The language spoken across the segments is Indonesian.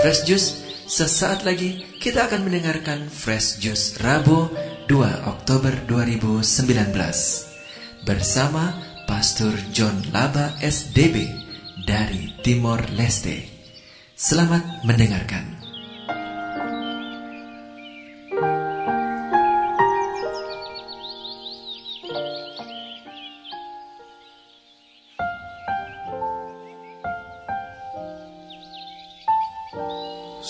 Fresh Juice, sesaat lagi kita akan mendengarkan Fresh Juice Rabu 2 Oktober 2019 bersama Pastor John Laba SDB dari Timor Leste. Selamat mendengarkan.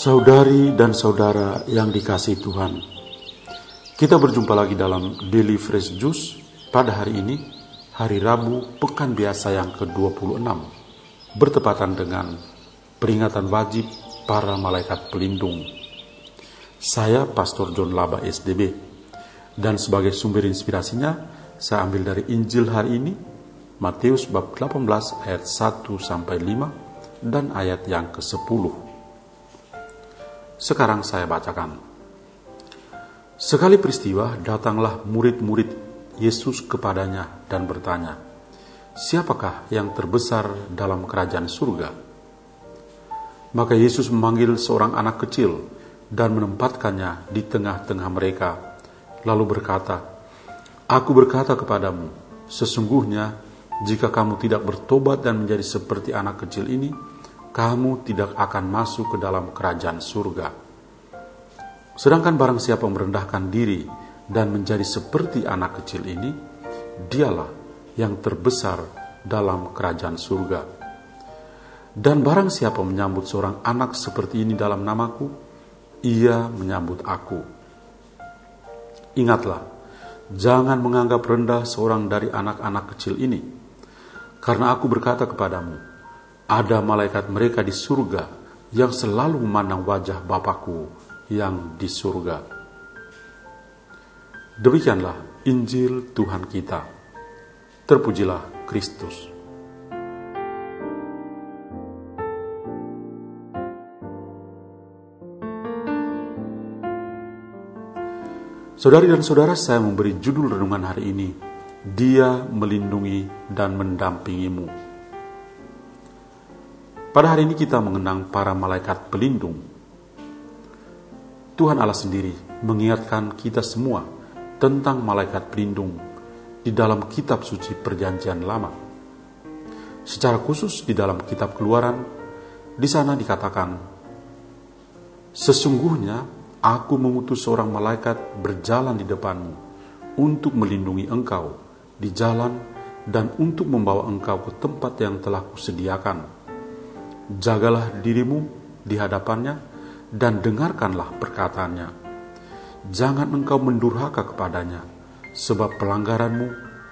Saudari dan saudara yang dikasih Tuhan, kita berjumpa lagi dalam Daily Fresh Juice pada hari ini, hari Rabu, pekan biasa yang ke-26, bertepatan dengan peringatan wajib para malaikat pelindung. Saya Pastor John Laba SDB, dan sebagai sumber inspirasinya, saya ambil dari Injil hari ini, Matius bab 18 ayat 1 sampai 5 dan ayat yang ke-10. Sekarang saya bacakan. Sekali peristiwa, datanglah murid-murid Yesus kepadanya dan bertanya, "Siapakah yang terbesar dalam kerajaan surga?" Maka Yesus memanggil seorang anak kecil dan menempatkannya di tengah-tengah mereka, lalu berkata, "Aku berkata kepadamu, sesungguhnya jika kamu tidak bertobat dan menjadi seperti anak kecil ini, kamu tidak akan masuk ke dalam kerajaan surga. Sedangkan barang siapa merendahkan diri dan menjadi seperti anak kecil ini, dialah yang terbesar dalam kerajaan surga. Dan barang siapa menyambut seorang anak seperti ini dalam namaku, ia menyambut aku. Ingatlah, jangan menganggap rendah seorang dari anak-anak kecil ini, karena aku berkata kepadamu, ada malaikat mereka di surga yang selalu memandang wajah Bapakku yang di surga. Demikianlah Injil Tuhan kita. Terpujilah Kristus. Saudari dan saudara, saya memberi judul renungan hari ini, Dia melindungi dan mendampingimu. Pada hari ini kita mengenang para malaikat pelindung. Tuhan Allah sendiri mengingatkan kita semua tentang malaikat pelindung di dalam kitab suci perjanjian lama. Secara khusus di dalam kitab keluaran, di sana dikatakan, Sesungguhnya aku mengutus seorang malaikat berjalan di depanmu untuk melindungi engkau di jalan dan untuk membawa engkau ke tempat yang telah kusediakan jagalah dirimu di hadapannya dan dengarkanlah perkataannya. Jangan engkau mendurhaka kepadanya, sebab pelanggaranmu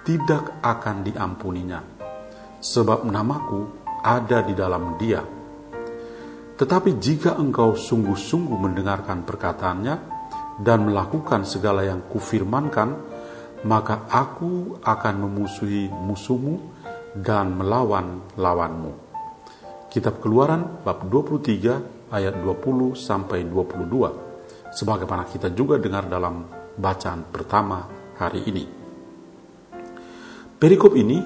tidak akan diampuninya. Sebab namaku ada di dalam dia. Tetapi jika engkau sungguh-sungguh mendengarkan perkataannya dan melakukan segala yang kufirmankan, maka aku akan memusuhi musuhmu dan melawan lawanmu. Kitab Keluaran bab 23 ayat 20 sampai 22 sebagaimana kita juga dengar dalam bacaan pertama hari ini. Perikop ini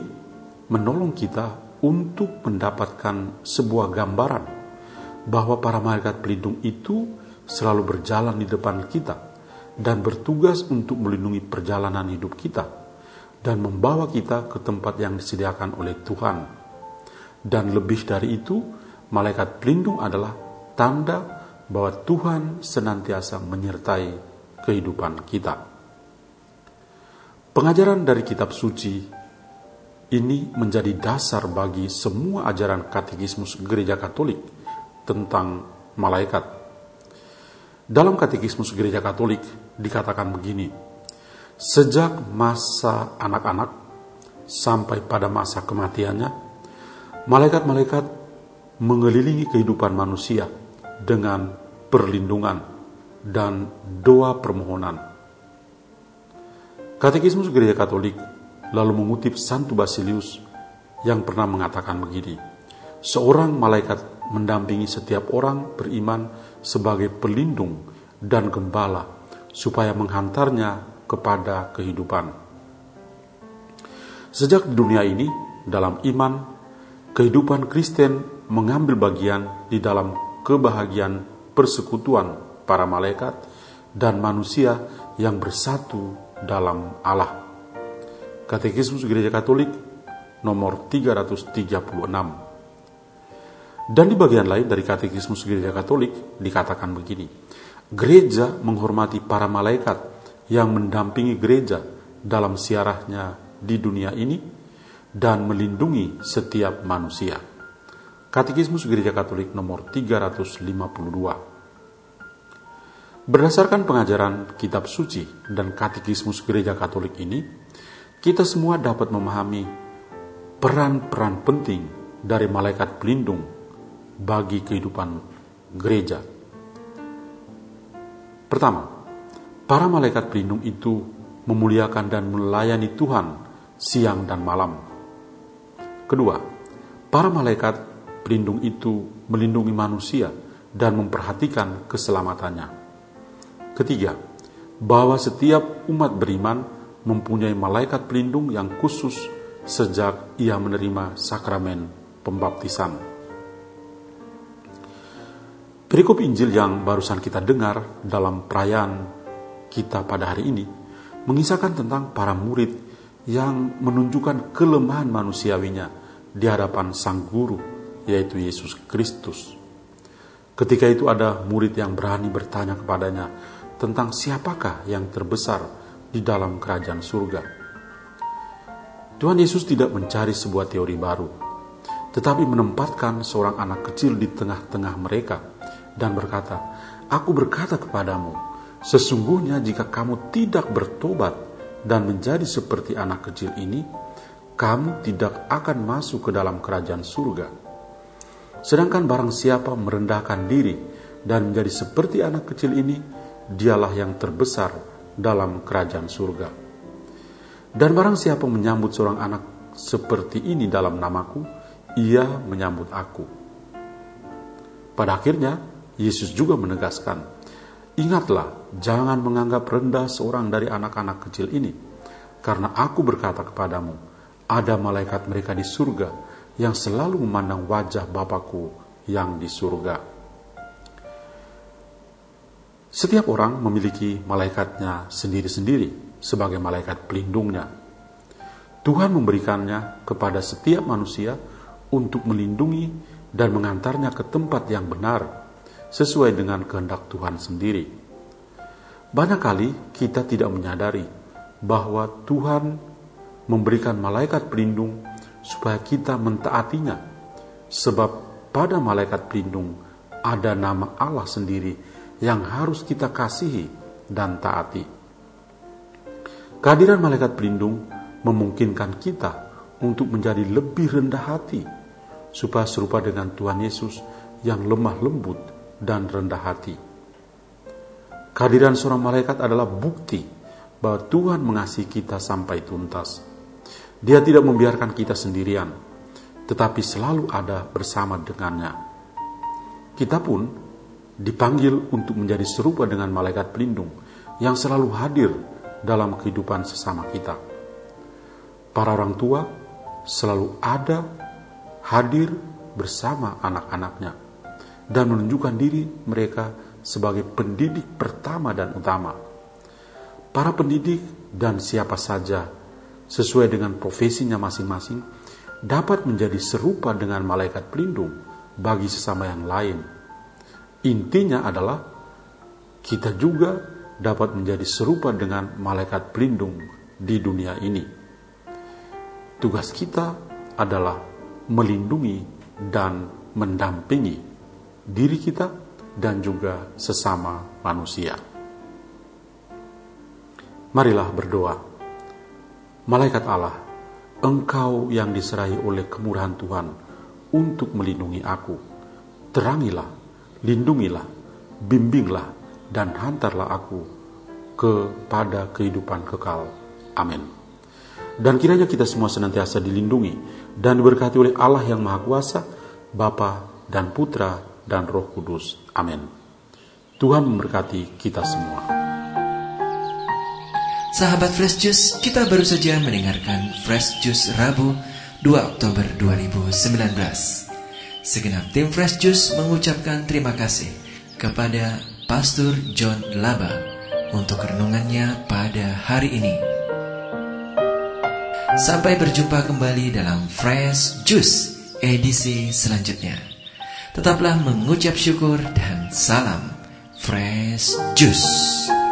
menolong kita untuk mendapatkan sebuah gambaran bahwa para malaikat pelindung itu selalu berjalan di depan kita dan bertugas untuk melindungi perjalanan hidup kita dan membawa kita ke tempat yang disediakan oleh Tuhan dan lebih dari itu, malaikat pelindung adalah tanda bahwa Tuhan senantiasa menyertai kehidupan kita. Pengajaran dari kitab suci ini menjadi dasar bagi semua ajaran katekismus gereja Katolik tentang malaikat. Dalam katekismus gereja Katolik dikatakan begini: Sejak masa anak-anak sampai pada masa kematiannya, Malaikat-malaikat mengelilingi kehidupan manusia dengan perlindungan dan doa permohonan. Katekismus Gereja Katolik lalu mengutip Santo Basilius yang pernah mengatakan begini, seorang malaikat mendampingi setiap orang beriman sebagai pelindung dan gembala supaya menghantarnya kepada kehidupan. Sejak di dunia ini, dalam iman kehidupan Kristen mengambil bagian di dalam kebahagiaan persekutuan para malaikat dan manusia yang bersatu dalam Allah. Katekismus Gereja Katolik nomor 336. Dan di bagian lain dari Katekismus Gereja Katolik dikatakan begini, gereja menghormati para malaikat yang mendampingi gereja dalam siarahnya di dunia ini dan melindungi setiap manusia. Katekismus Gereja Katolik nomor 352. Berdasarkan pengajaran kitab suci dan katekismus Gereja Katolik ini, kita semua dapat memahami peran-peran penting dari malaikat pelindung bagi kehidupan gereja. Pertama, para malaikat pelindung itu memuliakan dan melayani Tuhan siang dan malam. Kedua, para malaikat pelindung itu melindungi manusia dan memperhatikan keselamatannya. Ketiga, bahwa setiap umat beriman mempunyai malaikat pelindung yang khusus sejak ia menerima sakramen pembaptisan. Perikop Injil yang barusan kita dengar dalam perayaan kita pada hari ini mengisahkan tentang para murid yang menunjukkan kelemahan manusiawinya di hadapan Sang Guru, yaitu Yesus Kristus. Ketika itu ada murid yang berani bertanya kepadanya tentang siapakah yang terbesar di dalam kerajaan surga. Tuhan Yesus tidak mencari sebuah teori baru, tetapi menempatkan seorang anak kecil di tengah-tengah mereka dan berkata, Aku berkata kepadamu, sesungguhnya jika kamu tidak bertobat dan menjadi seperti anak kecil ini, kamu tidak akan masuk ke dalam kerajaan surga. Sedangkan barang siapa merendahkan diri dan menjadi seperti anak kecil ini, dialah yang terbesar dalam kerajaan surga. Dan barang siapa menyambut seorang anak seperti ini dalam namaku, ia menyambut aku. Pada akhirnya, Yesus juga menegaskan, Ingatlah, jangan menganggap rendah seorang dari anak-anak kecil ini, karena aku berkata kepadamu, ada malaikat mereka di surga yang selalu memandang wajah Bapakku yang di surga. Setiap orang memiliki malaikatnya sendiri-sendiri sebagai malaikat pelindungnya. Tuhan memberikannya kepada setiap manusia untuk melindungi dan mengantarnya ke tempat yang benar sesuai dengan kehendak Tuhan sendiri. Banyak kali kita tidak menyadari bahwa Tuhan memberikan malaikat pelindung supaya kita mentaatinya, sebab pada malaikat pelindung ada nama Allah sendiri yang harus kita kasihi dan taati. Kehadiran malaikat pelindung memungkinkan kita untuk menjadi lebih rendah hati, supaya serupa dengan Tuhan Yesus yang lemah lembut dan rendah hati. Kehadiran seorang malaikat adalah bukti bahwa Tuhan mengasihi kita sampai tuntas. Dia tidak membiarkan kita sendirian, tetapi selalu ada bersama dengannya. Kita pun dipanggil untuk menjadi serupa dengan malaikat pelindung yang selalu hadir dalam kehidupan sesama kita. Para orang tua selalu ada hadir bersama anak-anaknya dan menunjukkan diri mereka sebagai pendidik pertama dan utama. Para pendidik dan siapa saja sesuai dengan profesinya masing-masing dapat menjadi serupa dengan malaikat pelindung bagi sesama yang lain. Intinya adalah kita juga dapat menjadi serupa dengan malaikat pelindung di dunia ini. Tugas kita adalah melindungi dan mendampingi diri kita dan juga sesama manusia. Marilah berdoa. Malaikat Allah, Engkau yang diserahi oleh kemurahan Tuhan untuk melindungi aku. Terangilah, lindungilah, bimbinglah, dan hantarlah aku kepada kehidupan kekal. Amin. Dan kiranya kita semua senantiasa dilindungi dan diberkati oleh Allah yang Maha Kuasa, Bapa dan Putra dan Roh Kudus. Amin. Tuhan memberkati kita semua. Sahabat Fresh Juice, kita baru saja mendengarkan Fresh Juice Rabu 2 Oktober 2019. Segenap tim Fresh Juice mengucapkan terima kasih kepada Pastor John Laba untuk renungannya pada hari ini. Sampai berjumpa kembali dalam Fresh Juice edisi selanjutnya. Tetaplah mengucap syukur dan salam Fresh Juice.